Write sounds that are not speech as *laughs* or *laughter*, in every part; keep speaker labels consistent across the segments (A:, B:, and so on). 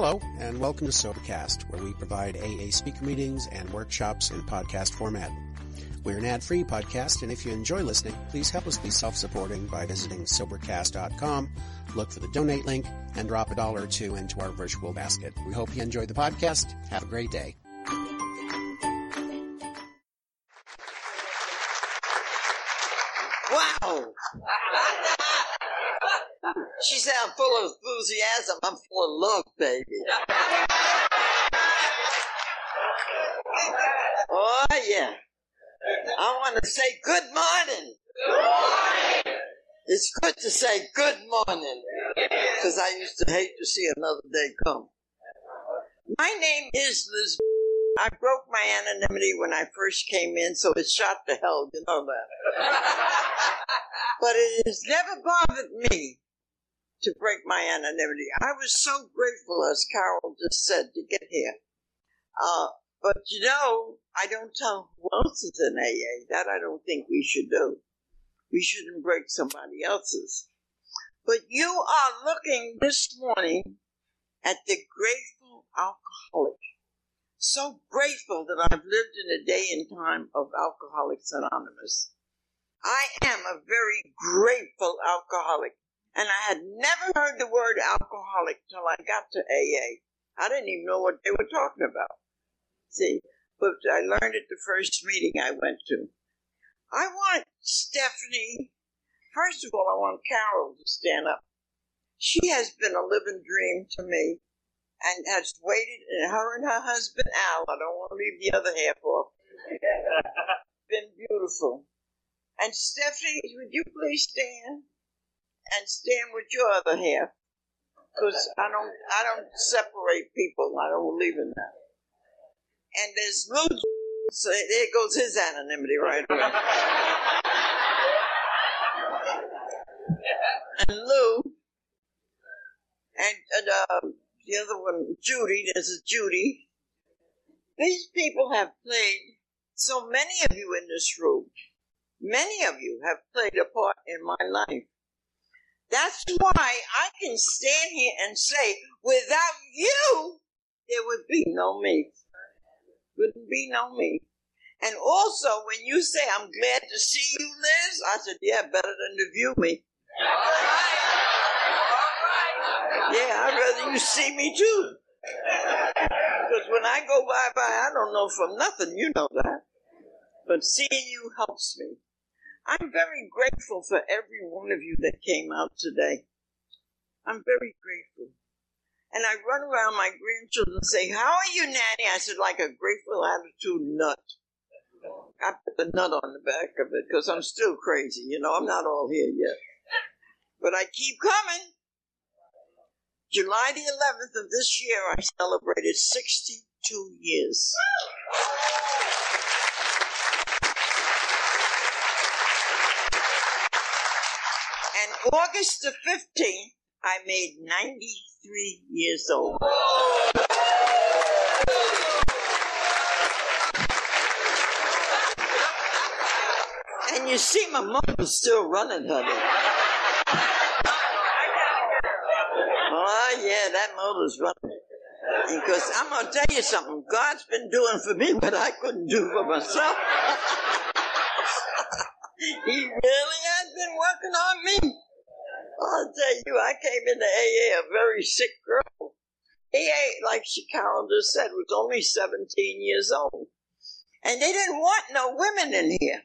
A: Hello, and welcome to Sobercast, where we provide AA speaker meetings and workshops in podcast format. We're an ad-free podcast, and if you enjoy listening, please help us be self-supporting by visiting Sobercast.com, look for the donate link, and drop a dollar or two into our virtual basket. We hope you enjoy the podcast. Have a great day.
B: Wow! She said I'm full of enthusiasm. I'm full of love, baby. Oh, yeah. I want to say good morning. Good morning. It's good to say good morning because I used to hate to see another day come. My name is Liz. I broke my anonymity when I first came in, so it's shot to hell, you know that. but it has never bothered me to break my anonymity. I was so grateful, as Carol just said, to get here. Uh, but you know, I don't tell who else is in AA. That I don't think we should do. We shouldn't break somebody else's. But you are looking this morning at the grateful alcoholic. So grateful that I've lived in a day and time of Alcoholics Anonymous. I am a very grateful alcoholic. And I had never heard the word alcoholic till I got to AA. I didn't even know what they were talking about. See, but I learned at the first meeting I went to. I want Stephanie, first of all, I want Carol to stand up. She has been a living dream to me and has waited, and her and her husband Al, I don't want to leave the other half off, *laughs* been beautiful. And Stephanie, would you please stand and stand with your other half? Because I don't, I don't separate people. I don't believe in that. And there's Lou. *laughs* So there goes his anonymity right away. *laughs* and Lou, and, and uh, the other one, Judy. There's a Judy. These people have played. So many of you in this room, many of you have played a part in my life. That's why I can stand here and say, without you, there would be no me. Wouldn't be no me. And also, when you say, I'm glad to see you, Liz, I said, yeah, better than to view me. All right. All right. Yeah, I'd rather you see me too. Because when I go bye bye, I don't know from nothing, you know that. But seeing you helps me. I'm very grateful for every one of you that came out today. I'm very grateful. And I run around my grandchildren and say, How are you, Nanny? I said, like a grateful attitude nut. I put the nut on the back of it because I'm still crazy. You know, I'm not all here yet. But I keep coming. July the 11th of this year, I celebrated 62 years. And August the 15th, I made 93 years old. And you see, my mother's still running, honey. Oh, yeah, that motor's running. Because I'm going to tell you something. God's been doing for me what I couldn't do for myself. *laughs* he really has been working on me. I'll tell you, I came into AA a very sick girl. AA, like she, just said, was only 17 years old. And they didn't want no women in here.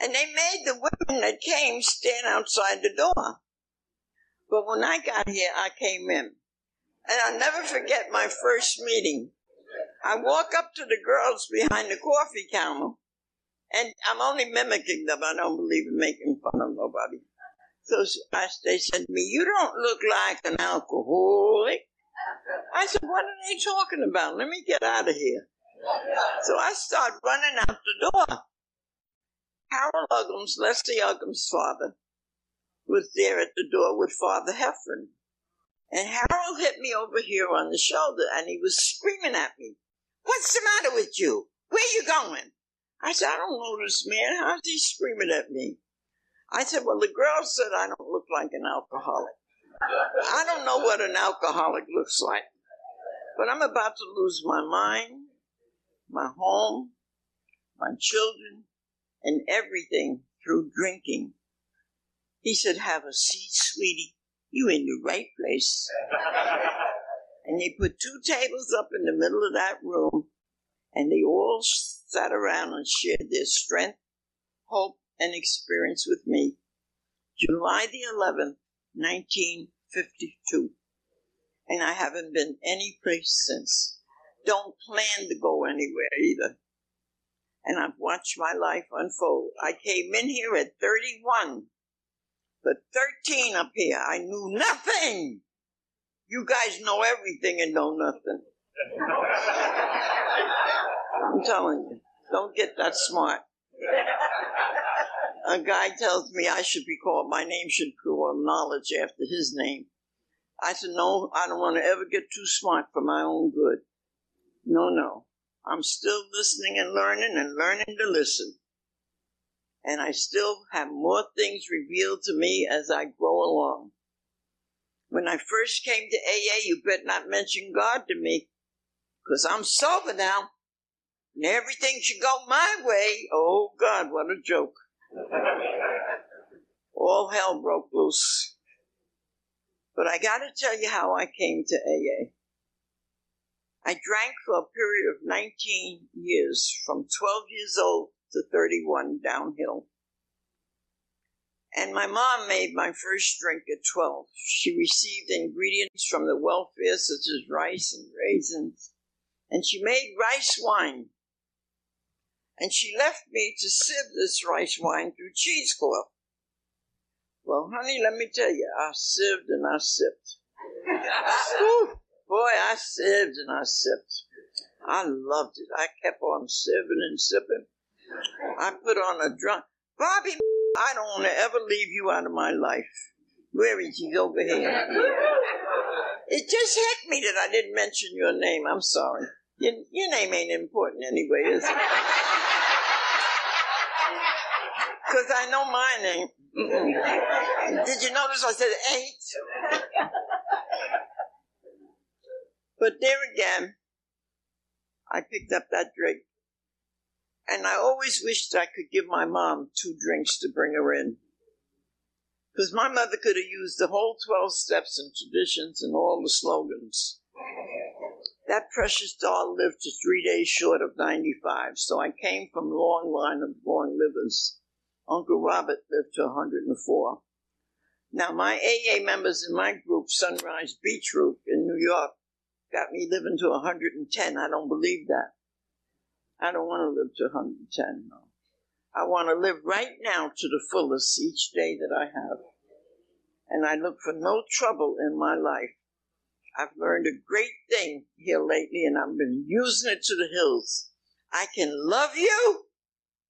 B: And they made the women that came stand outside the door. But when I got here, I came in. And I'll never forget my first meeting. I walk up to the girls behind the coffee counter, and I'm only mimicking them. I don't believe in making fun of nobody. I, they said to me, You don't look like an alcoholic. I said, What are they talking about? Let me get out of here. So I start running out the door. Harold Uggams, Leslie Uggams' father, was there at the door with Father Heffron. And Harold hit me over here on the shoulder and he was screaming at me. What's the matter with you? Where you going? I said, I don't know this man. How's he screaming at me? I said, Well, the girl said I don't look like an alcoholic. I don't know what an alcoholic looks like. But I'm about to lose my mind, my home, my children, and everything through drinking. He said, Have a seat, sweetie. You in the right place. and they put two tables up in the middle of that room, and they all sat around and shared their strength, hope, and experience with me. July the 11th, 1952. And I haven't been any place since. Don't plan to go anywhere either. And I've watched my life unfold. I came in here at 31. But 13 up here, I knew nothing. You guys know everything and know nothing. *laughs* I'm telling you, don't get that smart. A guy tells me I should be called, my name should be called knowledge after his name. I said, no, I don't want to ever get too smart for my own good. No, no. I'm still listening and learning and learning to listen. And I still have more things revealed to me as I grow along. When I first came to AA, you better not mention God to me, because I'm sober now, and everything should go my way. Oh God, what a joke. All hell broke loose. But I got to tell you how I came to AA. I drank for a period of 19 years, from 12 years old to 31 downhill. And my mom made my first drink at 12. She received ingredients from the welfare, such as rice and raisins, and she made rice wine. And she left me to sieve this rice wine through cheesecloth. Well, honey, let me tell you, I sieved and I sipped. *laughs* Boy, I sieved and I sipped. I loved it. I kept on sieving and sipping. I put on a drunk. Bobby, I don't want to ever leave you out of my life. Where is he? over here. *laughs* It just hit me that I didn't mention your name. I'm sorry. Your, your name ain't important anyway, is it? *laughs* Because I know my name. Mm-mm. Did you notice I said ain't? But there again, I picked up that drink. And I always wished I could give my mom two drinks to bring her in. Because my mother could have used the whole 12 steps and traditions and all the slogans. That precious doll lived to three days short of 95, so I came from a long line of long livers. Uncle Robert lived to 104. Now, my AA members in my group, Sunrise Beach Group in New York, got me living to 110. I don't believe that. I don't want to live to 110. No. I want to live right now to the fullest each day that I have. And I look for no trouble in my life. I've learned a great thing here lately, and I've been using it to the hills. I can love you,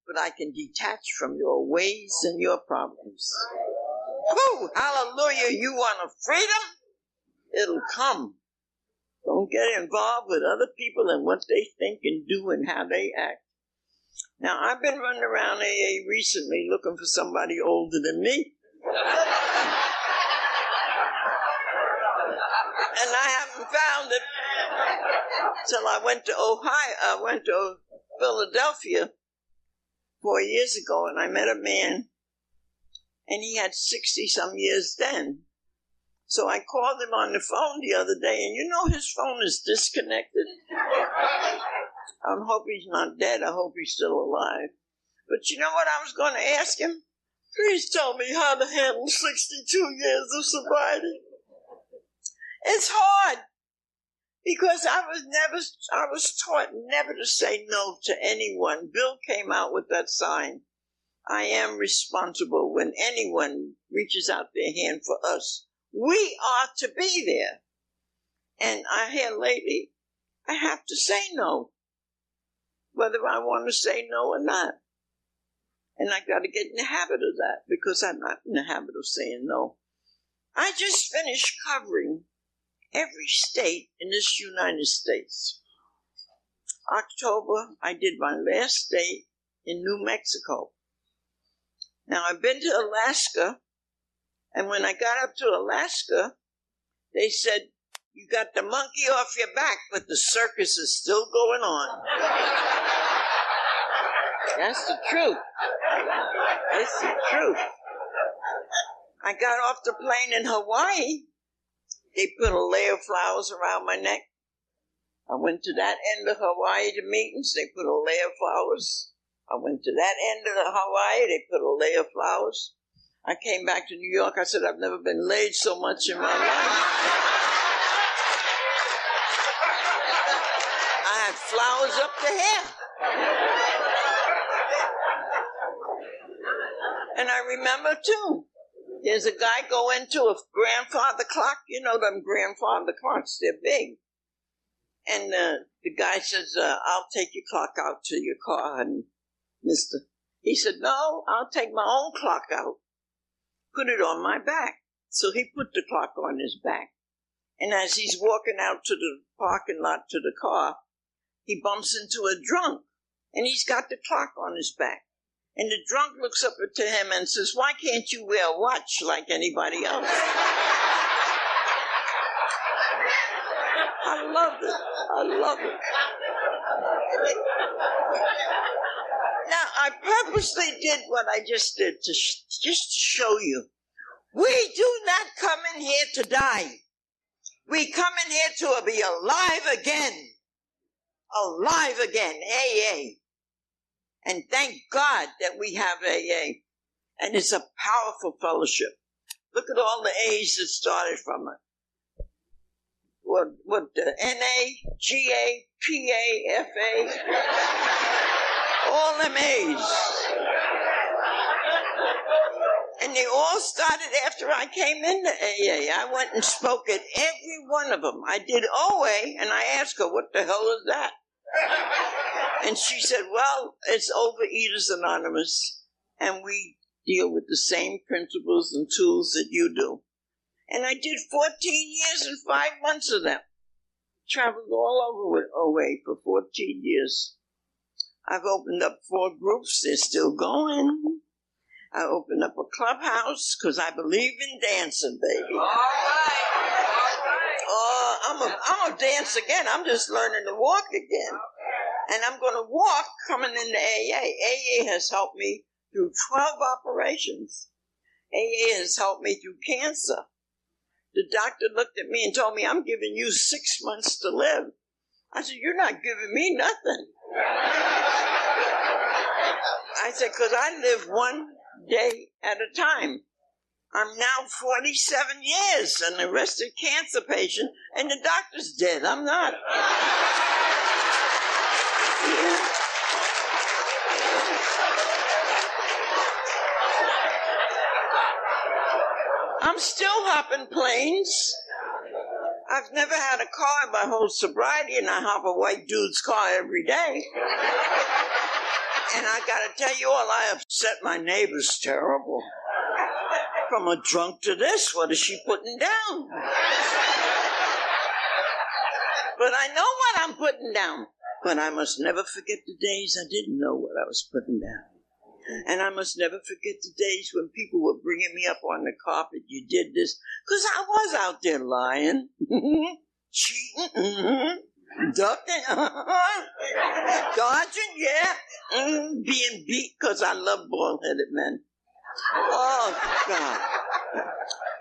B: but I can detach from your ways and your problems. Hallelujah. You want a freedom? It'll come. Don't get involved with other people and what they think and do and how they act. Now, I've been running around AA recently looking for somebody older than me. *laughs* and I haven't found it till I went to Ohio. I went to Philadelphia four years ago, and I met a man, and he had sixty some years then. So I called him on the phone the other day, and you know his phone is disconnected. I hope he's not dead. I hope he's still alive. But you know what I was going to ask him? Please tell me how to handle 62 years of sobriety. It's hard because I was never, I was taught never to say no to anyone. Bill came out with that sign. I am responsible when anyone reaches out their hand for us. We are to be there. And I hear lately, I have to say no, whether I want to say no or not. And I got to get in the habit of that because I'm not in the habit of saying no. I just finished covering every state in this United States. October, I did my last state in New Mexico. Now, I've been to Alaska and when I got up to Alaska, they said, You got the monkey off your back, but the circus is still going on. That's the truth. It's the truth. I got off the plane in Hawaii. They put a layer of flowers around my neck. I went to that end of Hawaii to meetings. They put a layer of flowers. I went to that end of the Hawaii. They put a layer of flowers. I came back to New York. I said, I've never been laid so much in my life. I had flowers up to here. And I remember too, there's a guy go into a grandfather clock. You know them grandfather clocks, they're big. And uh, the guy says, uh, I'll take your clock out to your car, honey, mister. He said, No, I'll take my own clock out, put it on my back. So he put the clock on his back. And as he's walking out to the parking lot to the car, he bumps into a drunk, and he's got the clock on his back. And the drunk looks up to him and says, Why can't you wear a watch like anybody else? I love it. I love it. Now, I purposely did what I just did to sh- just to show you. We do not come in here to die. We come in here to be alive again. Alive again. AA. And thank God that we have AA. And it's a powerful fellowship. Look at all the A's that started from it. What, what, the NA, GA, PA, FA, all them A's. And they all started after I came into AA. I went and spoke at every one of them. I did OA, and I asked her, what the hell is that? And she said, Well, it's Overeaters Anonymous, and we deal with the same principles and tools that you do. And I did 14 years and five months of them. Traveled all over with OA for 14 years. I've opened up four groups, they're still going. I opened up a clubhouse because I believe in dancing, baby. All right. Uh, I'm a, I'm a dance again. I'm just learning to walk again and I'm going to walk coming into AA. AA has helped me through 12 operations. AA has helped me through cancer. The doctor looked at me and told me, I'm giving you six months to live. I said, You're not giving me nothing. I said, Because I live one day at a time. I'm now 47 years an arrested cancer patient, and the doctor's dead. I'm not. I'm still hopping planes. I've never had a car in my whole sobriety, and I hop a white dude's car every day. And I gotta tell you all, I upset my neighbors terrible. From a drunk to this, what is she putting down? But I know what I'm putting down. But I must never forget the days I didn't know what I was putting down. And I must never forget the days when people were bringing me up on the carpet. You did this. Because I was out there lying, *laughs* cheating, *laughs* ducking, *laughs* dodging, yeah, being beat because I love bald headed men. Oh, God.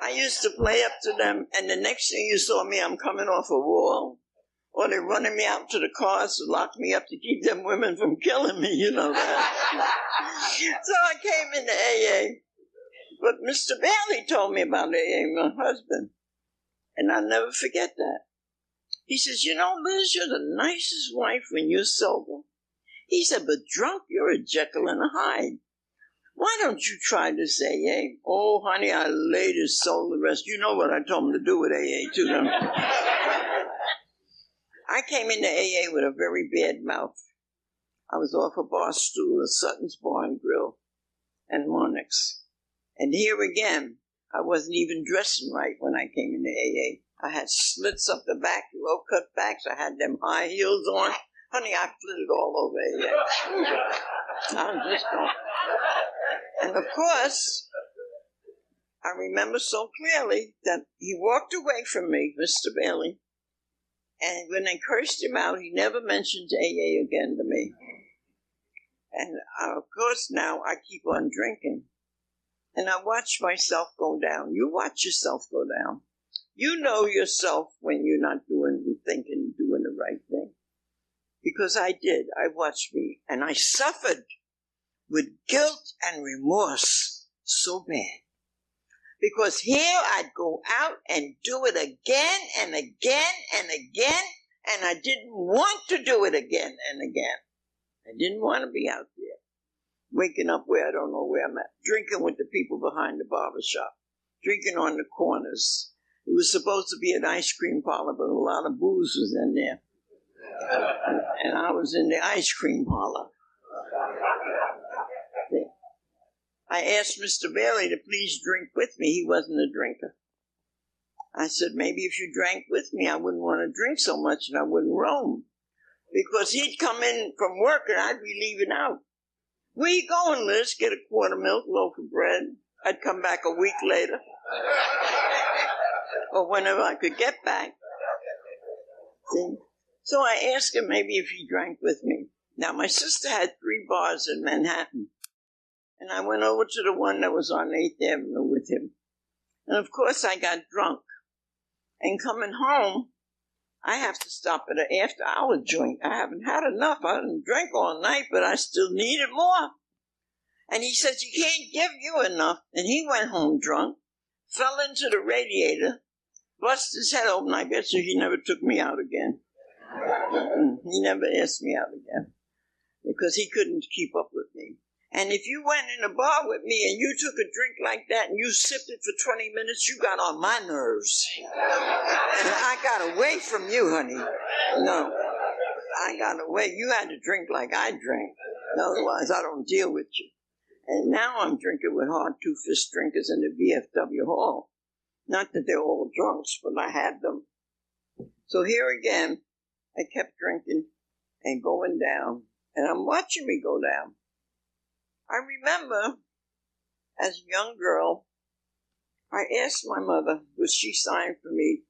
B: I used to play up to them, and the next thing you saw me, I'm coming off a wall or they're running me out to the cars to lock me up to keep them women from killing me, you know that. *laughs* so I came into AA. But Mr. Bailey told me about AA, my husband. And I'll never forget that. He says, You know, Liz, you're the nicest wife when you're sober. He said, But drunk, you're a Jekyll and a Hyde. Why don't you try this AA? Oh, honey, I laid his soul to rest. You know what I told him to do with AA, too, don't you? I came into AA with a very bad mouth. I was off a bar stool at Sutton's Bar and Grill and Monix. And here again, I wasn't even dressing right when I came into AA. I had slits up the back, low cut backs. I had them high heels on. Honey, I flitted all over AA. I was just going. And of course, I remember so clearly that he walked away from me, Mr. Bailey, and when I cursed him out, he never mentioned AA again to me. And uh, of course, now I keep on drinking. And I watch myself go down. You watch yourself go down. You know yourself when you're not doing, thinking, doing the right thing. Because I did. I watched me and I suffered with guilt and remorse so bad. Because here I'd go out and do it again and again and again, and I didn't want to do it again and again. I didn't want to be out there, waking up where I don't know where I'm at, drinking with the people behind the barber shop, drinking on the corners. It was supposed to be an ice cream parlor, but a lot of booze was in there. And I was in the ice cream parlor. I asked Mr. Bailey to please drink with me. He wasn't a drinker. I said, maybe if you drank with me, I wouldn't want to drink so much and I wouldn't roam. Because he'd come in from work and I'd be leaving out. Where you going, Liz? Get a quart of milk, loaf of bread. I'd come back a week later. *laughs* or whenever I could get back. See? So I asked him maybe if he drank with me. Now, my sister had three bars in Manhattan and I went over to the one that was on 8th Avenue with him. And of course, I got drunk. And coming home, I have to stop at an after hour joint. I haven't had enough. I didn't drink all night, but I still needed more. And he says, You can't give you enough. And he went home drunk, fell into the radiator, busted his head open. I you he never took me out again. he never asked me out again because he couldn't keep up with me. And if you went in a bar with me and you took a drink like that and you sipped it for 20 minutes, you got on my nerves. And I got away from you, honey. No. I got away. You had to drink like I drank. Otherwise, I don't deal with you. And now I'm drinking with hard two fist drinkers in the VFW hall. Not that they're all drunks, but I had them. So here again, I kept drinking and going down. And I'm watching me go down. I remember as a young girl, I asked my mother, would she sign for me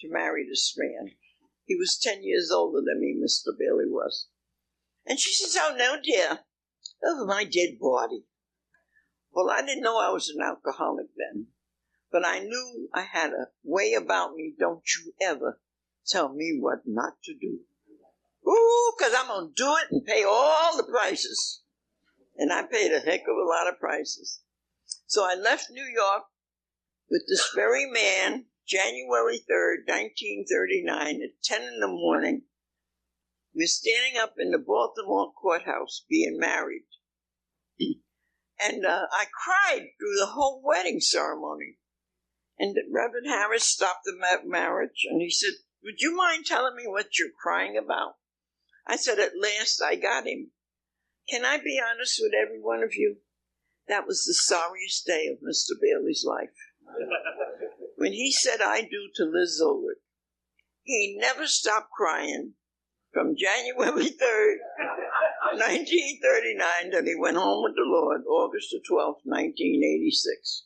B: to marry this man? He was 10 years older than me, Mr. Bailey was. And she says, Oh, no, dear. Over my dead body. Well, I didn't know I was an alcoholic then, but I knew I had a way about me. Don't you ever tell me what not to do. Ooh, because I'm going to do it and pay all the prices and I paid a heck of a lot of prices. So I left New York with this very man, January 3rd, 1939, at 10 in the morning. We're standing up in the Baltimore courthouse being married. and uh, I cried through the whole wedding ceremony. And Reverend Harris stopped the marriage and he said, Would you mind telling me what you're crying about? I said, At last I got him. Can I be honest with every one of you? That was the sorriest day of Mr. Bailey's life. *laughs* when he said I do to Liz Zolwick, he never stopped crying from January *laughs* 3rd, 1939, till he went home with the Lord, August the 12th, 1986.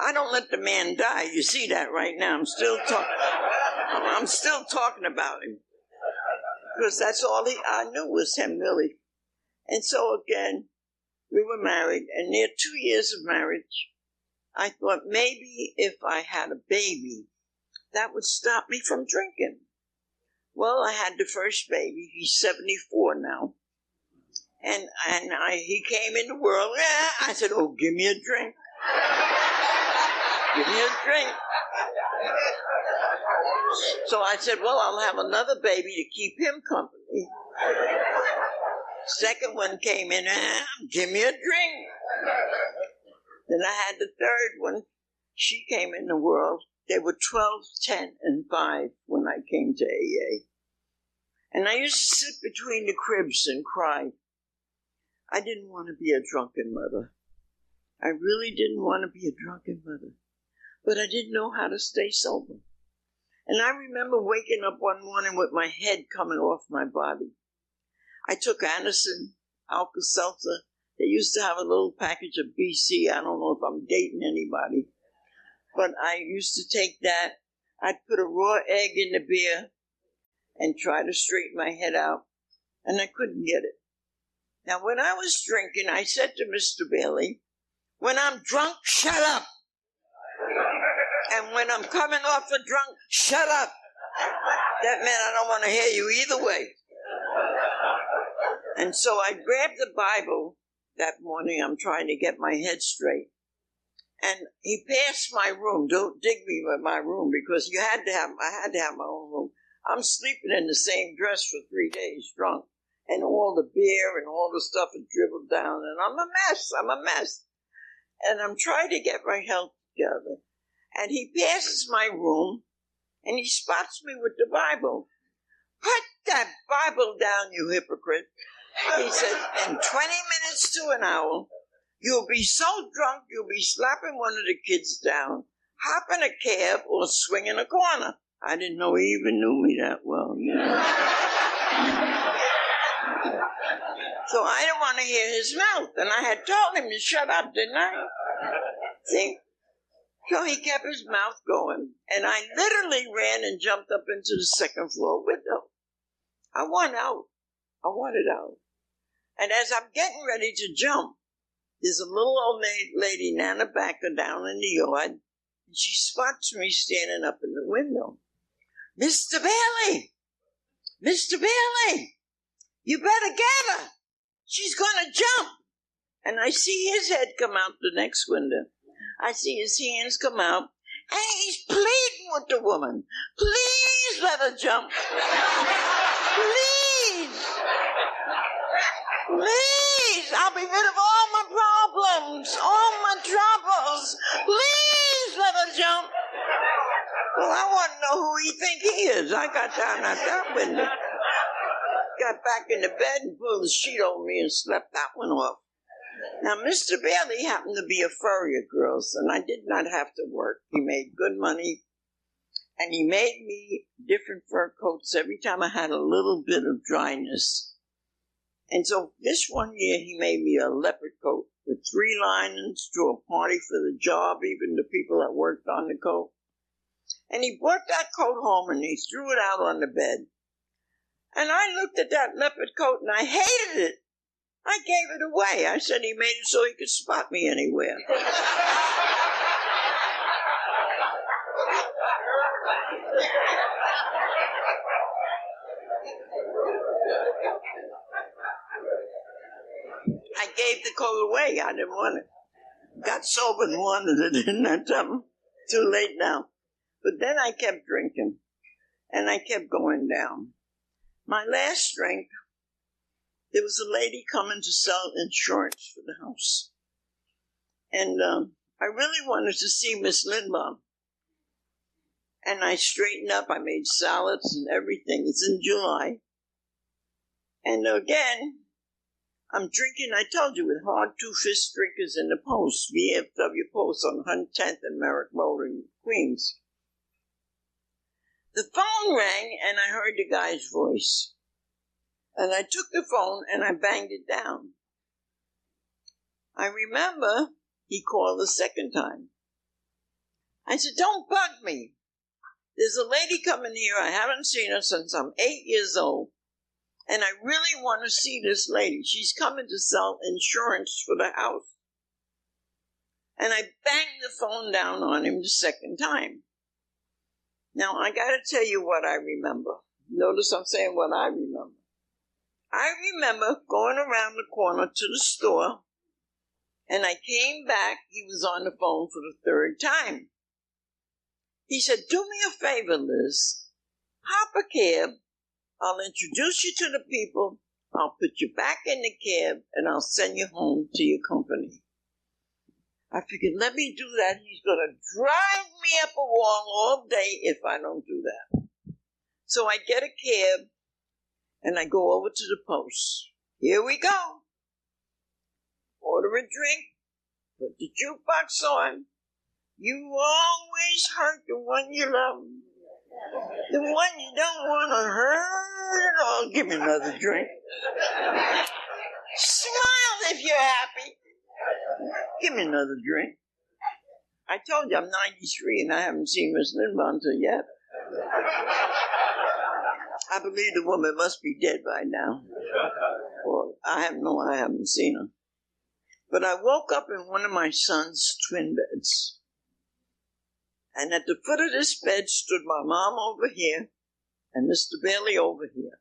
B: I don't let the man die. You see that right now. I'm still talking. I'm still talking about him because that's all he I knew was him, really. And so again, we were married, and near two years of marriage, I thought maybe if I had a baby, that would stop me from drinking. Well, I had the first baby. He's 74 now. And, and I, he came in the world. Ah, I said, Oh, give me a drink. give me a drink. So I said, Well, I'll have another baby to keep him company. Second one came in, ah, give me a drink. Then I had the third one. She came in the world. They were 12, 10, and 5 when I came to AA. And I used to sit between the cribs and cry. I didn't want to be a drunken mother. I really didn't want to be a drunken mother. But I didn't know how to stay sober. And I remember waking up one morning with my head coming off my body. I took Anacin, Alka Seltzer. They used to have a little package of BC. I don't know if I'm dating anybody. But I used to take that. I'd put a raw egg in the beer and try to straighten my head out, and I couldn't get it. Now, when I was drinking, I said to Mr. Bailey, when I'm drunk, shut up. And when I'm coming off a drunk, shut up. That meant I don't want to hear you either way. And so I grabbed the Bible that morning. I'm trying to get my head straight. And he passed my room. Don't dig me with my room because you had to have, I had to have my own room. I'm sleeping in the same dress for three days drunk. And all the beer and all the stuff is dribbled down. And I'm a mess. I'm a mess. And I'm trying to get my health together. And he passes my room and he spots me with the Bible. Put that Bible down, you hypocrite. He said, in 20 minutes to an hour, you'll be so drunk you'll be slapping one of the kids down, hop in a cab, or swing in a corner. I didn't know he even knew me that well, you know. so I didn't want to hear his mouth, and I had told him to shut up, didn't I? See? So he kept his mouth going, and I literally ran and jumped up into the second floor window. I want out. I wanted out. And as I'm getting ready to jump, there's a little old lady, Nana Backer, down in the yard, and she spots me standing up in the window. Mr. Bailey! Mr. Bailey! You better get her! She's gonna jump! And I see his head come out the next window. I see his hands come out, and he's pleading with the woman. Please let her jump. Please. Please. I'll be rid of all my problems, all my troubles. Please let her jump. Well, I want to know who he think he is. I got down at that window, got back in the bed and pulled the sheet over me and slept that one off. Now, Mr. Bailey happened to be a furrier, girls, and I did not have to work. He made good money, and he made me different fur coats every time I had a little bit of dryness. And so this one year, he made me a leopard coat with three linings to a party for the job, even the people that worked on the coat. And he brought that coat home and he threw it out on the bed. And I looked at that leopard coat and I hated it. I gave it away. I said he made it so he could spot me anywhere. *laughs* I gave the coat away. I didn't want it. Got sober and wanted it, *laughs* and that something? Too late now. But then I kept drinking, and I kept going down. My last drink, there was a lady coming to sell insurance for the house. And um, I really wanted to see Miss Lindbaum. And I straightened up. I made salads and everything. It's in July. And again, I'm drinking, I told you, with hard two fist drinkers in the post, VFW post on 110th and Merrick Road in Queens. The phone rang and I heard the guy's voice. And I took the phone and I banged it down. I remember he called the second time. I said, Don't bug me. There's a lady coming here. I haven't seen her since I'm eight years old. And I really want to see this lady. She's coming to sell insurance for the house. And I banged the phone down on him the second time. Now, I got to tell you what I remember. Notice I'm saying what I remember. I remember going around the corner to the store, and I came back. He was on the phone for the third time. He said, Do me a favor, Liz. Hop a cab. I'll introduce you to the people. I'll put you back in the cab, and I'll send you home to your company. I figured, let me do that. He's going to drive me up a wall all day if I don't do that. So I get a cab and I go over to the post. Here we go. Order a drink, put the jukebox on. You always hurt the one you love. The one you don't want to hurt all. Give me another drink. Smile if you're happy. Give me another drink. I told you I'm 93 and I haven't seen Miss Lindbonter yet. I believe the woman must be dead by now. Well, I have no, I haven't seen her. But I woke up in one of my son's twin beds. And at the foot of this bed stood my mom over here and Mr. Bailey over here.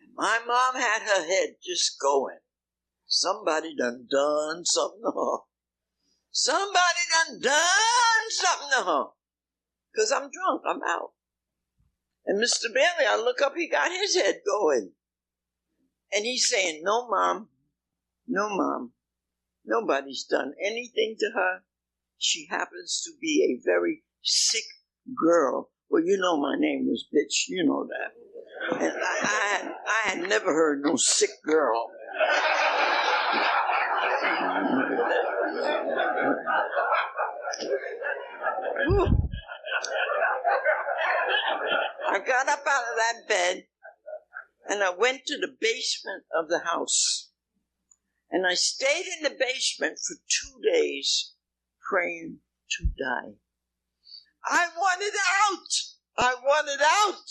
B: And my mom had her head just going. Somebody done done something to her. Somebody done done something to her. Cause I'm drunk, I'm out. And Mr. Bailey, I look up, he got his head going. And he's saying, no, mom, no, mom, nobody's done anything to her. She happens to be a very sick girl. Well, you know my name was bitch, you know that. And I, I, had, I had never heard no sick girl. I got up out of that bed and I went to the basement of the house. And I stayed in the basement for two days praying to die. I wanted out! I wanted out!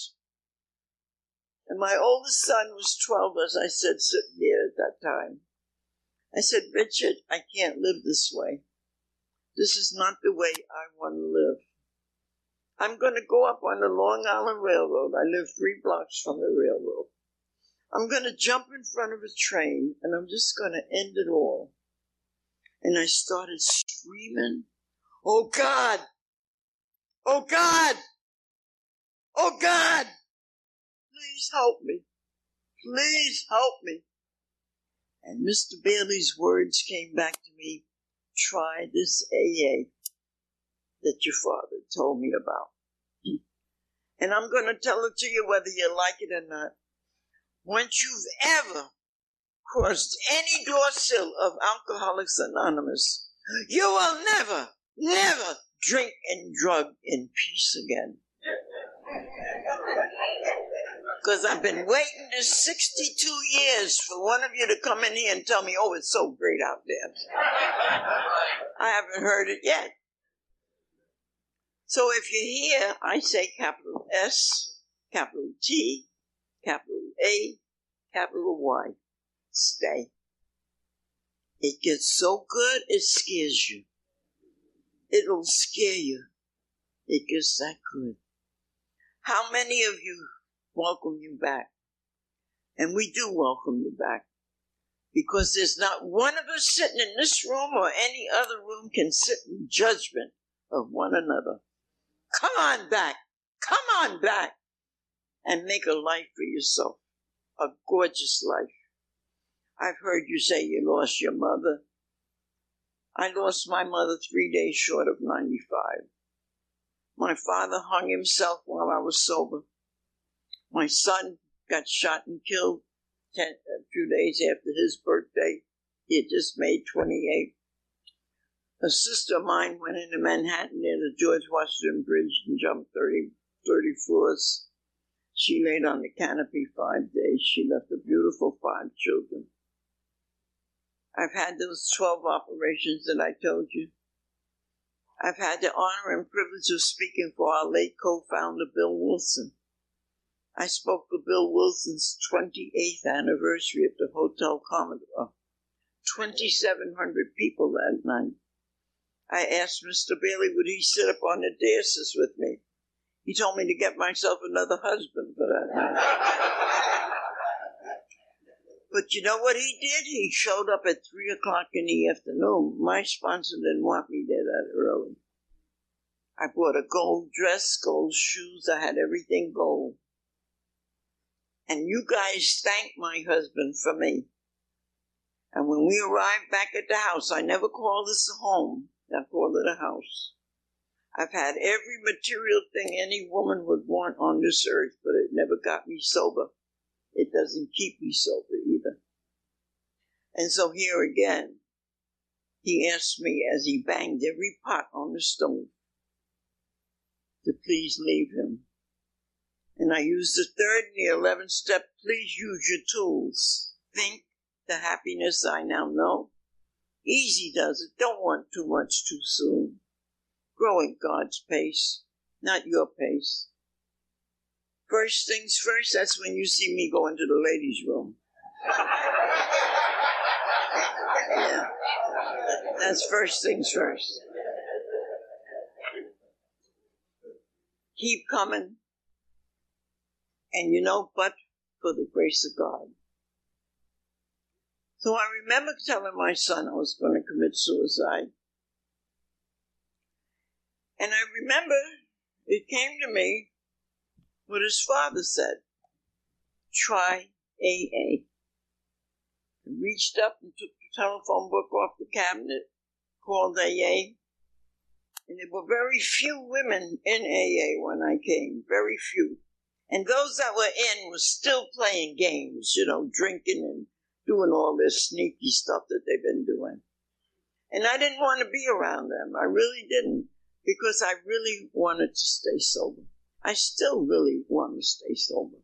B: And my oldest son was 12, as I said, sitting there at that time. I said, Richard, I can't live this way. This is not the way I want to live. I'm going to go up on the Long Island Railroad. I live three blocks from the railroad. I'm going to jump in front of a train and I'm just going to end it all. And I started screaming, Oh God! Oh God! Oh God! Please help me. Please help me. And Mr. Bailey's words came back to me. Try this AA that your father told me about. And I'm going to tell it to you whether you like it or not. Once you've ever crossed any door sill of Alcoholics Anonymous, you will never, never drink and drug in peace again. Because I've been waiting this 62 years for one of you to come in here and tell me, oh, it's so great out there. I haven't heard it yet. So if you're here, I say capital S, capital T, capital A, capital Y. Stay. It gets so good, it scares you. It'll scare you. It gets that good. How many of you welcome you back? And we do welcome you back. Because there's not one of us sitting in this room or any other room can sit in judgment of one another. Come on back. Come on back and make a life for yourself. A gorgeous life. I've heard you say you lost your mother. I lost my mother three days short of 95. My father hung himself while I was sober. My son got shot and killed ten, a few days after his birthday. He had just made 28. A sister of mine went into Manhattan near the George Washington Bridge and jumped 30, 30 floors. She laid on the canopy five days. She left a beautiful five children. I've had those 12 operations that I told you. I've had the honor and privilege of speaking for our late co-founder, Bill Wilson. I spoke for Bill Wilson's 28th anniversary at the Hotel Commodore. 2,700 people that night. I asked Mr. Bailey would he sit up on the dais with me. He told me to get myself another husband for that night. But you know what he did? He showed up at three o'clock in the afternoon. My sponsor didn't want me there that early. I bought a gold dress, gold shoes. I had everything gold. And you guys thanked my husband for me. And when we arrived back at the house, I never called this a home. I That poor little house. I've had every material thing any woman would want on this earth, but it never got me sober. It doesn't keep me sober. And so here again, he asked me as he banged every pot on the stove to please leave him. And I used the third and the eleventh step, please use your tools. Think the happiness I now know Easy does it. Don't want too much too soon. growing God's pace, not your pace. First things first, that's when you see me go into the ladies' room. *laughs* yeah. That's first things first. Keep coming. And you know, but for the grace of God. So I remember telling my son I was going to commit suicide. And I remember it came to me what his father said try AA. I reached up and took telephone book off the cabinet, called AA. And there were very few women in AA when I came, very few. And those that were in were still playing games, you know, drinking and doing all this sneaky stuff that they've been doing. And I didn't want to be around them. I really didn't, because I really wanted to stay sober. I still really want to stay sober.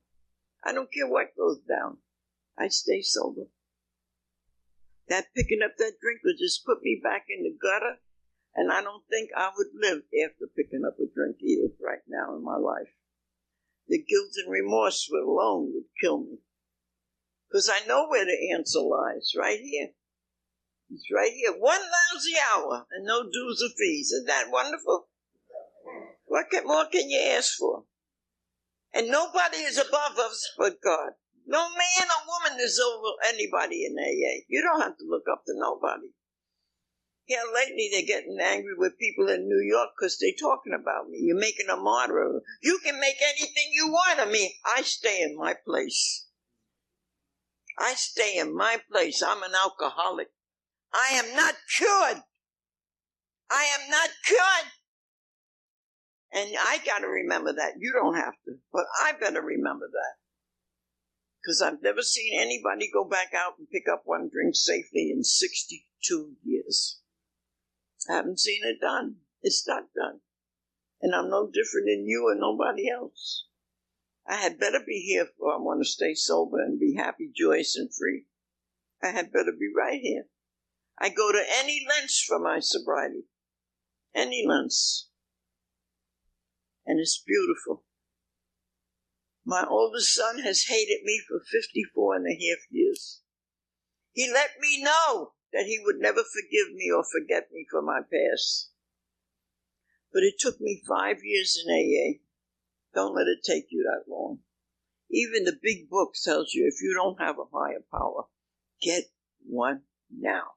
B: I don't care what goes down. I stay sober. That picking up that drink would just put me back in the gutter, and I don't think I would live after picking up a drink either right now in my life. The guilt and remorse alone would kill me. Because I know where the answer lies, right here. It's right here. One lousy hour and no dues or fees. Isn't that wonderful? What more can you ask for? And nobody is above us but God. No man or woman is over anybody in AA. You don't have to look up to nobody. Yeah, lately they're getting angry with people in New York because they're talking about me. You're making a martyr. You can make anything you want of me. I stay in my place. I stay in my place. I'm an alcoholic. I am not cured. I am not cured. And I got to remember that. You don't have to, but I better remember that. Because I've never seen anybody go back out and pick up one drink safely in 62 years. I haven't seen it done. It's not done. And I'm no different than you or nobody else. I had better be here for I want to stay sober and be happy, joyous, and free. I had better be right here. I go to any lengths for my sobriety. Any lengths and it's beautiful. My oldest son has hated me for 54 and a half years. He let me know that he would never forgive me or forget me for my past. But it took me five years in AA. Don't let it take you that long. Even the big book tells you if you don't have a higher power, get one now.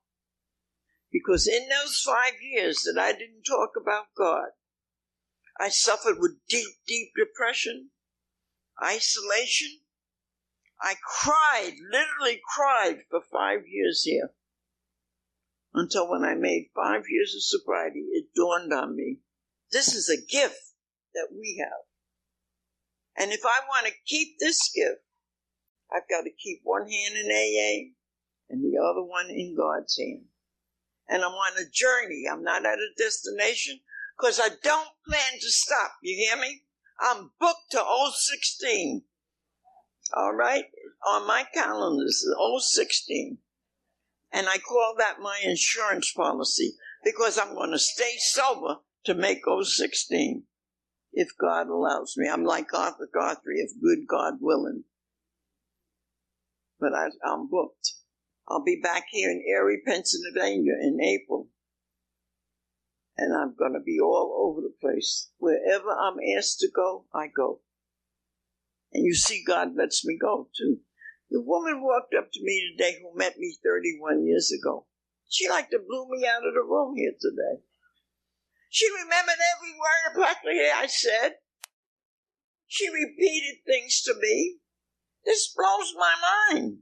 B: Because in those five years that I didn't talk about God, I suffered with deep, deep depression, isolation. I cried, literally cried for five years here. Until when I made five years of sobriety, it dawned on me this is a gift that we have. And if I want to keep this gift, I've got to keep one hand in AA and the other one in God's hand. And I'm on a journey. I'm not at a destination because I don't plan to stop. You hear me? I'm booked to 016. All right? On my calendar, is 016. And I call that my insurance policy because I'm going to stay sober to make 016 if God allows me. I'm like Arthur Guthrie, if good God willing. But I, I'm booked. I'll be back here in Erie, Pennsylvania in April and I'm going to be all over the place. Wherever I'm asked to go, I go. And you see, God lets me go too. The woman walked up to me today who met me 31 years ago. She like to blew me out of the room here today. She remembered every word practically I said. She repeated things to me. This blows my mind.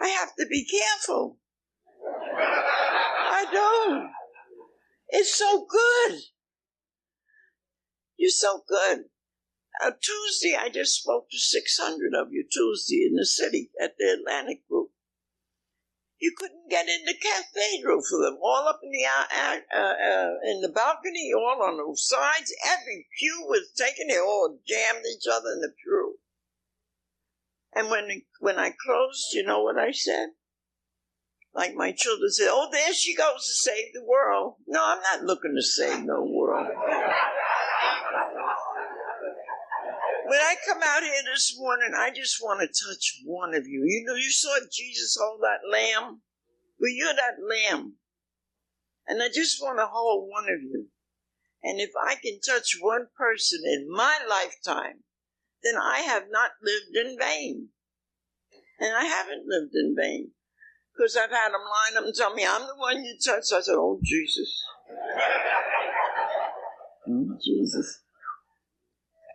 B: I have to be careful. I don't. It's so good. You're so good. Uh, Tuesday, I just spoke to 600 of you Tuesday in the city at the Atlantic Group. You couldn't get in the cathedral for them, all up in the uh, uh, uh, in the balcony, all on the sides. Every pew was taken; they all jammed each other in the pew. And when when I closed, you know what I said? Like my children say, oh, there she goes to save the world. No, I'm not looking to save no world. When I come out here this morning, I just want to touch one of you. You know, you saw Jesus hold that lamb. Well, you're that lamb. And I just want to hold one of you. And if I can touch one person in my lifetime, then I have not lived in vain. And I haven't lived in vain. Because I've had them line up and tell me, I'm the one you touched. I said, Oh, Jesus. oh, Jesus.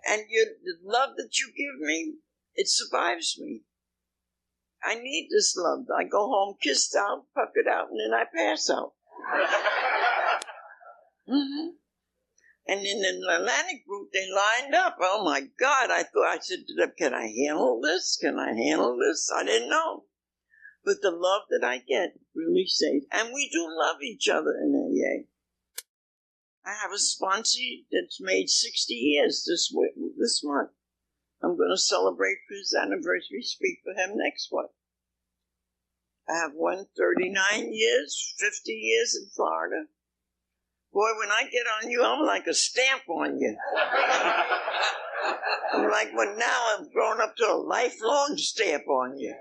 B: And you, the love that you give me, it survives me. I need this love. I go home kissed out, puckered out, and then I pass out. mm-hmm. And in the Atlantic group, they lined up. Oh my God! I thought I said to them, "Can I handle this? Can I handle this?" I didn't know, but the love that I get really saves. And we do love each other in AA. I have a sponsee that's made 60 years this this month. I'm going to celebrate his anniversary, speak for him next month. I have one 39 years, 50 years in Florida. Boy, when I get on you, I'm like a stamp on you. *laughs* I'm like, well, now I've grown up to a lifelong stamp on you.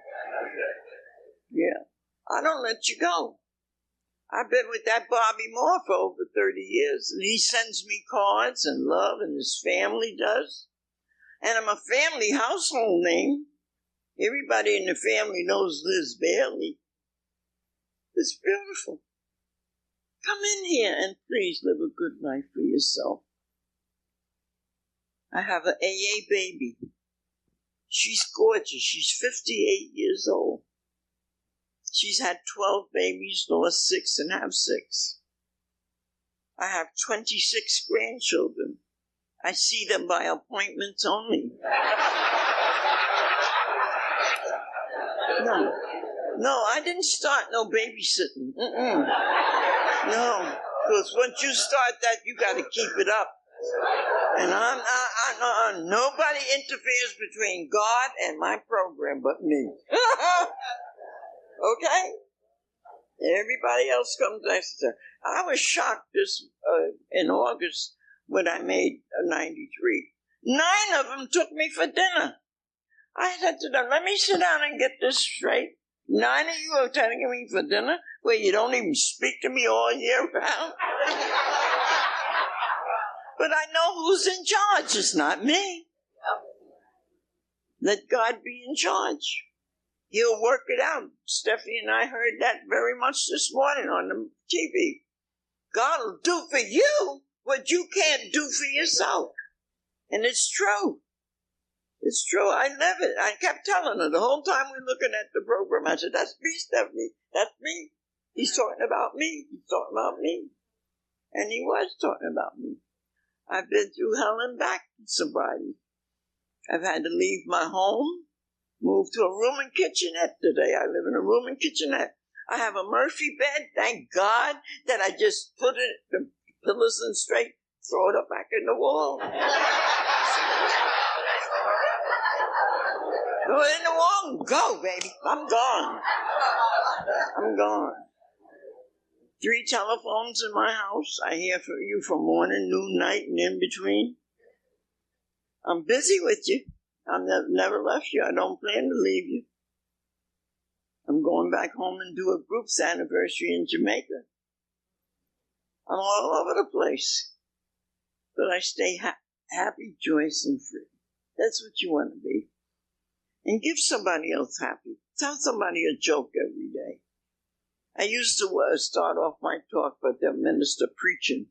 B: Yeah. I don't let you go. I've been with that Bobby Moore for over 30 years, and he sends me cards and love, and his family does. And I'm a family household name. Everybody in the family knows Liz Bailey. It's beautiful. Come in here and please live a good life for yourself. I have an AA baby. She's gorgeous. She's 58 years old. She's had 12 babies, lost six, and have six. I have 26 grandchildren. I see them by appointments only. No, no, I didn't start no babysitting. Mm-mm. No, because once you start that, you got to keep it up. And I'm, I, I, I, nobody interferes between God and my program but me. *laughs* Okay? Everybody else comes after. I was shocked this uh, in August when I made a 93. Nine of them took me for dinner. I said to them, let me sit down and get this straight. Nine of you are taking me for dinner where you don't even speak to me all year round. *laughs* but I know who's in charge. It's not me. Let God be in charge. He'll work it out. Stephanie and I heard that very much this morning on the TV. God will do for you what you can't do for yourself. And it's true. It's true. I live it. I kept telling her the whole time we're looking at the program. I said, That's me, Stephanie. That's me. He's talking about me. He's talking about me. And he was talking about me. I've been through hell and back in sobriety. I've had to leave my home. Moved to a room and kitchenette today. I live in a room and kitchenette. I have a Murphy bed. Thank God that I just put it, the pillows in straight, throw it up back in the wall. Go in the wall go, baby. I'm gone. I'm gone. Three telephones in my house. I hear from you from morning, noon, night, and in between. I'm busy with you. I've never, left you. I don't plan to leave you. I'm going back home and do a group's anniversary in Jamaica. I'm all over the place. But I stay ha- happy, joyous, and free. That's what you want to be. And give somebody else happy. Tell somebody a joke every day. I used to uh, start off my talk with the minister preaching.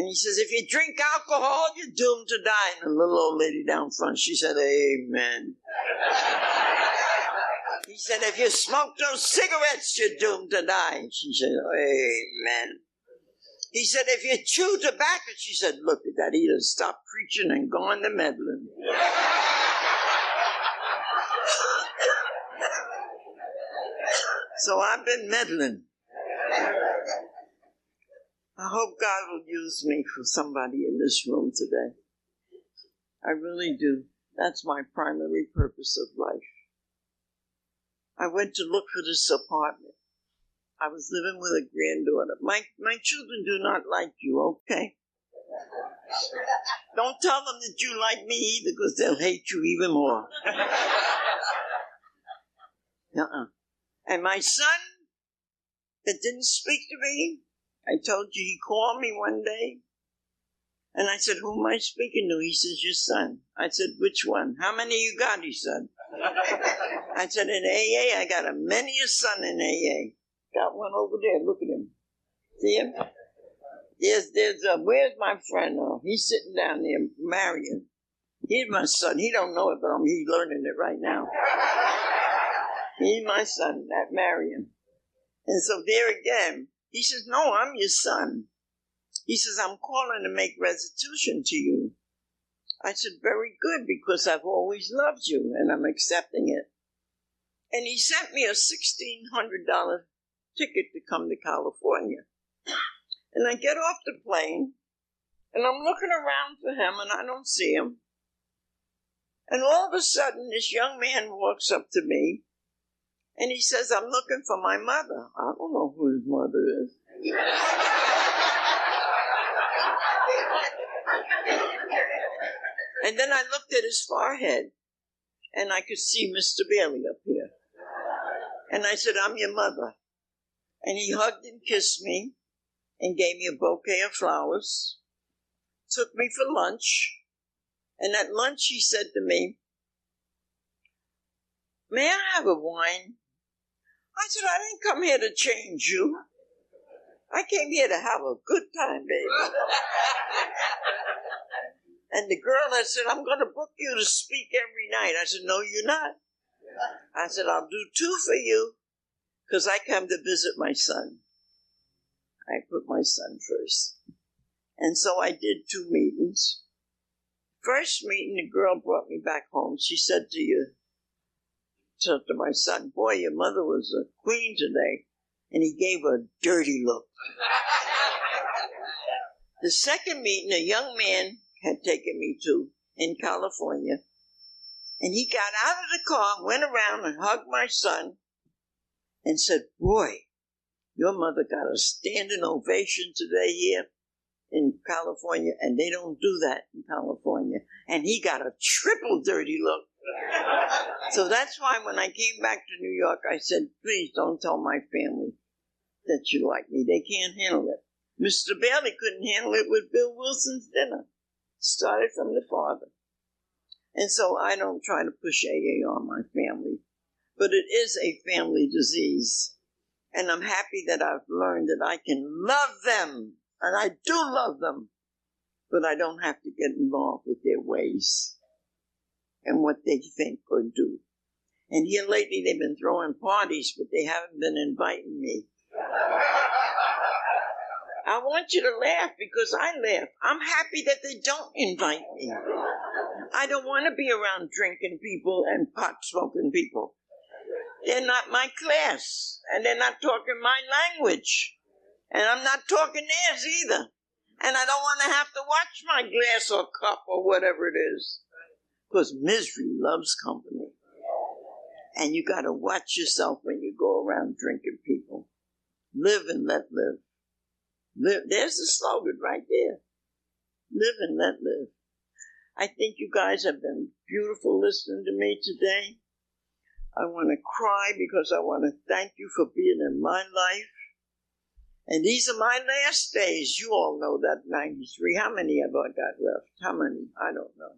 B: And he says, if you drink alcohol, you're doomed to die. And the little old lady down front, she said, Amen. he said, if you smoke those cigarettes, you're doomed to die. And she said, Amen. He said, if you chew tobacco, she said, look at that. He done stopped preaching and gone to meddling. *laughs* so I've been meddling. I hope God will use me for somebody in this room today. I really do. That's my primary purpose of life. I went to look for this apartment. I was living with a granddaughter. My my children do not like you, okay? Don't tell them that you like me either, because they'll hate you even more. *laughs* uh-uh. And my son, that didn't speak to me, I told you he called me one day, and I said, "Who am I speaking to?" He says, "Your son." I said, "Which one? How many you got?" He said. I said, "In AA, I got a many a son in AA. Got one over there. Look at him. See him?" There's, there's, a, where's my friend? Uh, he's sitting down there, Marion. He's my son. He don't know it, but I'm, he's learning it right now. He's my son, that Marion. And so there again, he says, no, I'm your son. He says, I'm calling to make restitution to you. I said, very good, because I've always loved you and I'm accepting it. And he sent me a $1,600 ticket to come to California. And I get off the plane and I'm looking around for him and I don't see him. And all of a sudden, this young man walks up to me and he says, I'm looking for my mother. I don't know who his mother is. and then I looked at his forehead and I could see Mr. Bailey up here. And I said, I'm your mother. And he hugged and kissed me and gave me a bouquet of flowers, took me for lunch, and at lunch he said to me, May I have a wine? I said, I didn't come here to change you. I came here to have a good time, baby. *laughs* and the girl had said, I'm going to book you to speak every night. I said, No, you're not. I said, I'll do two for you because I come to visit my son. I put my son first. And so I did two meetings. First meeting, the girl brought me back home. She said to you, said to my son, boy, your mother was a queen today. And he gave a dirty look. the second meeting, a young man had taken me to in California. And he got out of the car, went around and hugged my son and said, boy, your mother got a standing ovation today here in California, and they don't do that in California. And he got a triple dirty look. So that's why when I came back to New York, I said, please don't tell my family that you like me. They can't handle it. Mr. Bailey couldn't handle it with Bill Wilson's dinner. Started from the father. And so I don't try to push AA on my family. But it is a family disease. And I'm happy that I've learned that I can love them. And I do love them. But I don't have to get involved with their ways and what they think or do. And here lately they've been throwing parties, but they haven't been inviting me. I want you to laugh because I laugh. I'm happy that they don't invite me. I don't want to be around drinking people and pot smoking people. They're not my class, and they're not talking my language. And I'm not talking theirs either. And I don't want to have to watch my glass or cup or whatever it is. Because misery loves company. And you got to watch yourself when you go around drinking people. Live and let live. Live. There's the slogan right there. Live and let live. I think you guys have been beautiful listening to me today. I want to cry because I want to thank you for being in my life. And these are my last days. You all know that 93. How many have I got left? How many? I don't know.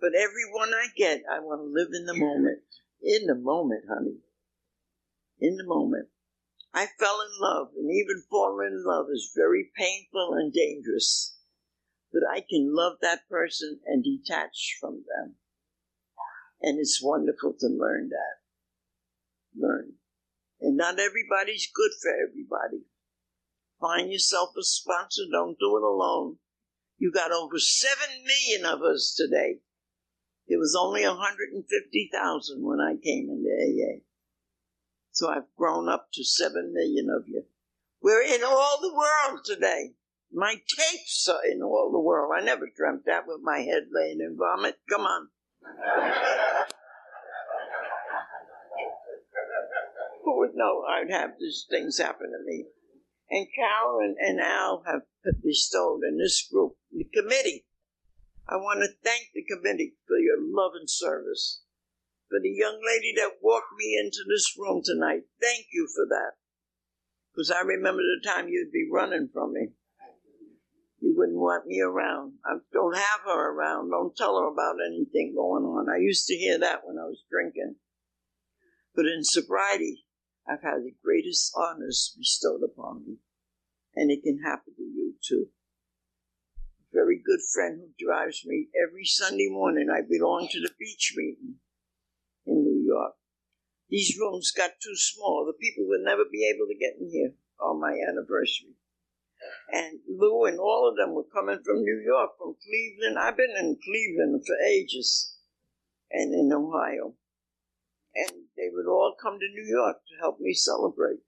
B: But every one I get, I want to live in the moment. In the moment, honey. In the moment. I fell in love, and even falling in love is very painful and dangerous. But I can love that person and detach from them. And it's wonderful to learn that. Learn. And not everybody's good for everybody. Find yourself a sponsor. Don't do it alone. You got over 7 million of us today. There was only 150,000 when I came into AA. So I've grown up to 7 million of you. We're in all the world today. My tapes are in all the world. I never dreamt that with my head laying in vomit. Come on. who would know I'd have these things happen to me? And Carol and, and Al have bestowed in this group, the committee. I want to thank the committee for your love and service. For the young lady that walked me into this room tonight, thank you for that. Because I remember the time you'd be running from me. You wouldn't want me around. I don't have her around. Don't tell her about anything going on. I used to hear that when I was drinking. But in sobriety, I've had the greatest honors bestowed upon me. And it can happen to you too. Very good friend who drives me every Sunday morning. I belong to the beach meeting in New York. These rooms got too small. The people would never be able to get in here on my anniversary. And Lou and all of them were coming from New York, from Cleveland. I've been in Cleveland for ages and in Ohio. And they would all come to New York to help me celebrate.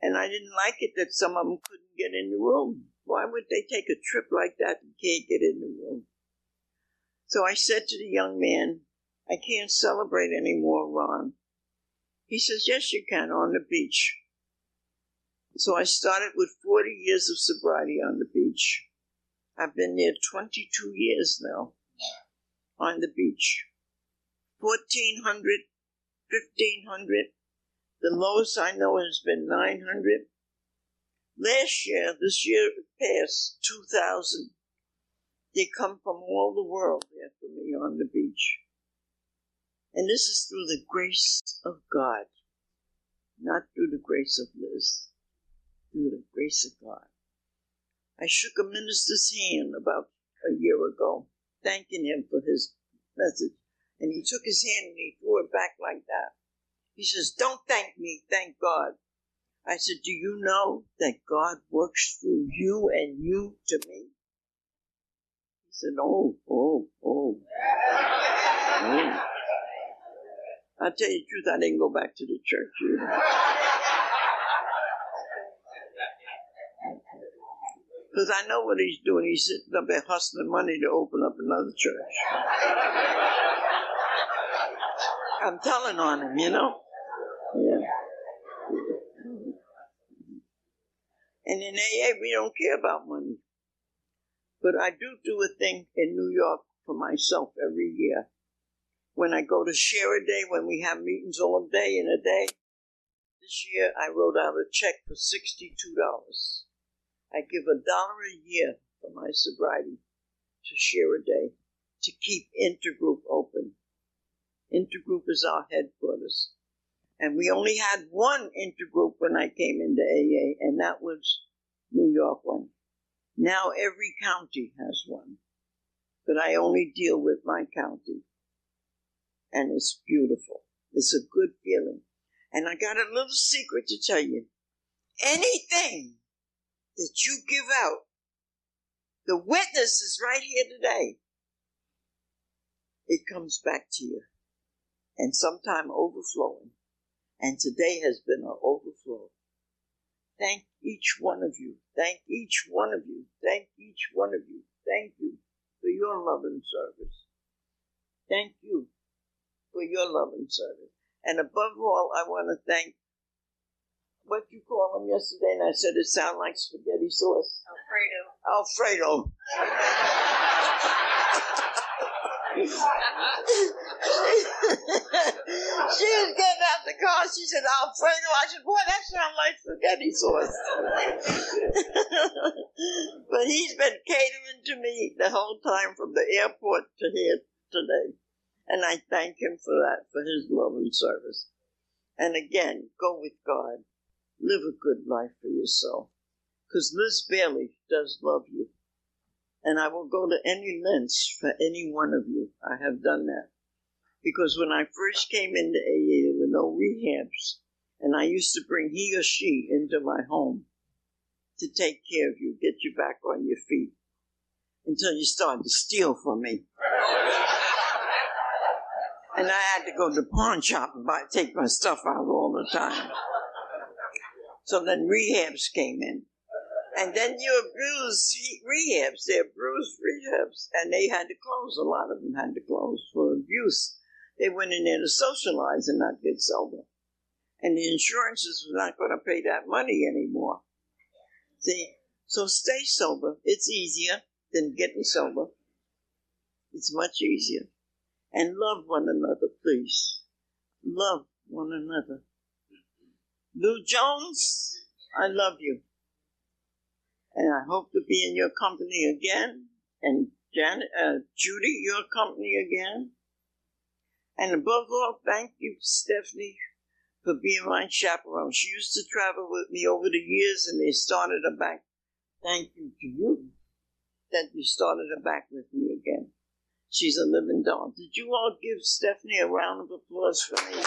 B: And I didn't like it that some of them couldn't get in the room. Why would they take a trip like that and can't get in the room? So I said to the young man, I can't celebrate anymore, Ron. He says, Yes, you can on the beach. So I started with 40 years of sobriety on the beach. I've been there 22 years now on the beach. 1400, 1500. The lowest I know has been 900. Last year, this year past, 2000. They come from all the world after me on the beach. And this is through the grace of God, not through the grace of Liz, through the grace of God. I shook a minister's hand about a year ago, thanking him for his message. And he took his hand and he threw it back like that. He says, Don't thank me, thank God. I said, Do you know that God works through you and you to me? He said, Oh, oh, oh. oh. I'll tell you the truth, I didn't go back to the church. Because I know what he's doing. He's sitting up there hustling money to open up another church. I'm telling on him, you know? Yeah. And in AA, we don't care about money. But I do do a thing in New York for myself every year when I go to share a day, when we have meetings all day in a day. This year I wrote out a check for $62. I give a dollar a year for my sobriety to share a day to keep Intergroup open. Intergroup is our headquarters. And we only had one intergroup when I came into AA, and that was New York one. Now every county has one. But I only deal with my county and it's beautiful. It's a good feeling. And I got a little secret to tell you. Anything that you give out, the witness is right here today. It comes back to you. And sometime overflowing. And today has been an overflow. Thank each one of you. Thank each one of you. Thank each one of you. Thank you for your love and service. Thank you for your love and service. And above all, I want to thank what you call him yesterday, and I said it sounded like spaghetti sauce.
C: Alfredo.
B: Alfredo. *laughs* *laughs* she was getting out the car. She said, Alfredo. I said, boy, that sounds like spaghetti sauce. *laughs* but he's been catering to me the whole time from the airport to here today. And I thank him for that, for his love and service. And again, go with God. Live a good life for yourself. Because Liz Bailey does love you. And I will go to any lengths for any one of you. I have done that. Because when I first came into AA, there were no rehabs. And I used to bring he or she into my home to take care of you, get you back on your feet until you started to steal from me and I had to go to the pawn shop and buy, take my stuff out all the time. So then rehabs came in. And then you abuse rehabs. They're abused rehabs. And they had to close. A lot of them had to close for abuse. They went in there to socialize and not get sober. and the insurances were not going to pay that money anymore. See, so stay sober. It's easier than getting sober. It's much easier. And love one another, please. Love one another. Lou Jones, I love you. And I hope to be in your company again. And Janet, uh, Judy, your company again. And above all, thank you, Stephanie, for being my chaperone. She used to travel with me over the years and they started her back. Thank you to you that you started her back with me again. She's a living doll. Did you all give Stephanie a round of applause for me?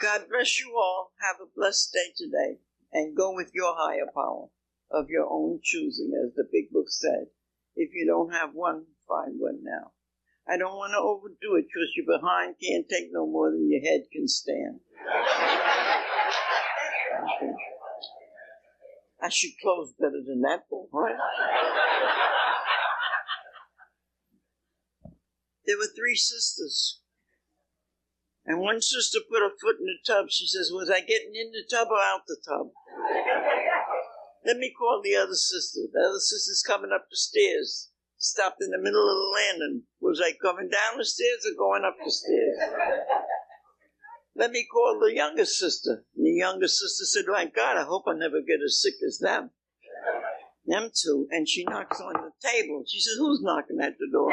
B: God bless you all. Have a blessed day today and go with your higher power of your own choosing, as the big book said. If you don't have one, find one now. I don't want to overdo it because your behind can't take no more than your head can stand. I should close better than that, boy. There were three sisters. And one sister put her foot in the tub. She says, Was I getting in the tub or out the tub? *laughs* Let me call the other sister. The other sister's coming up the stairs. Stopped in the middle of the landing. Was I coming down the stairs or going up the stairs? *laughs* Let me call the younger sister. And the younger sister said, My God, I hope I never get as sick as them. *laughs* Them two. And she knocks on the table. She says, Who's knocking at the door?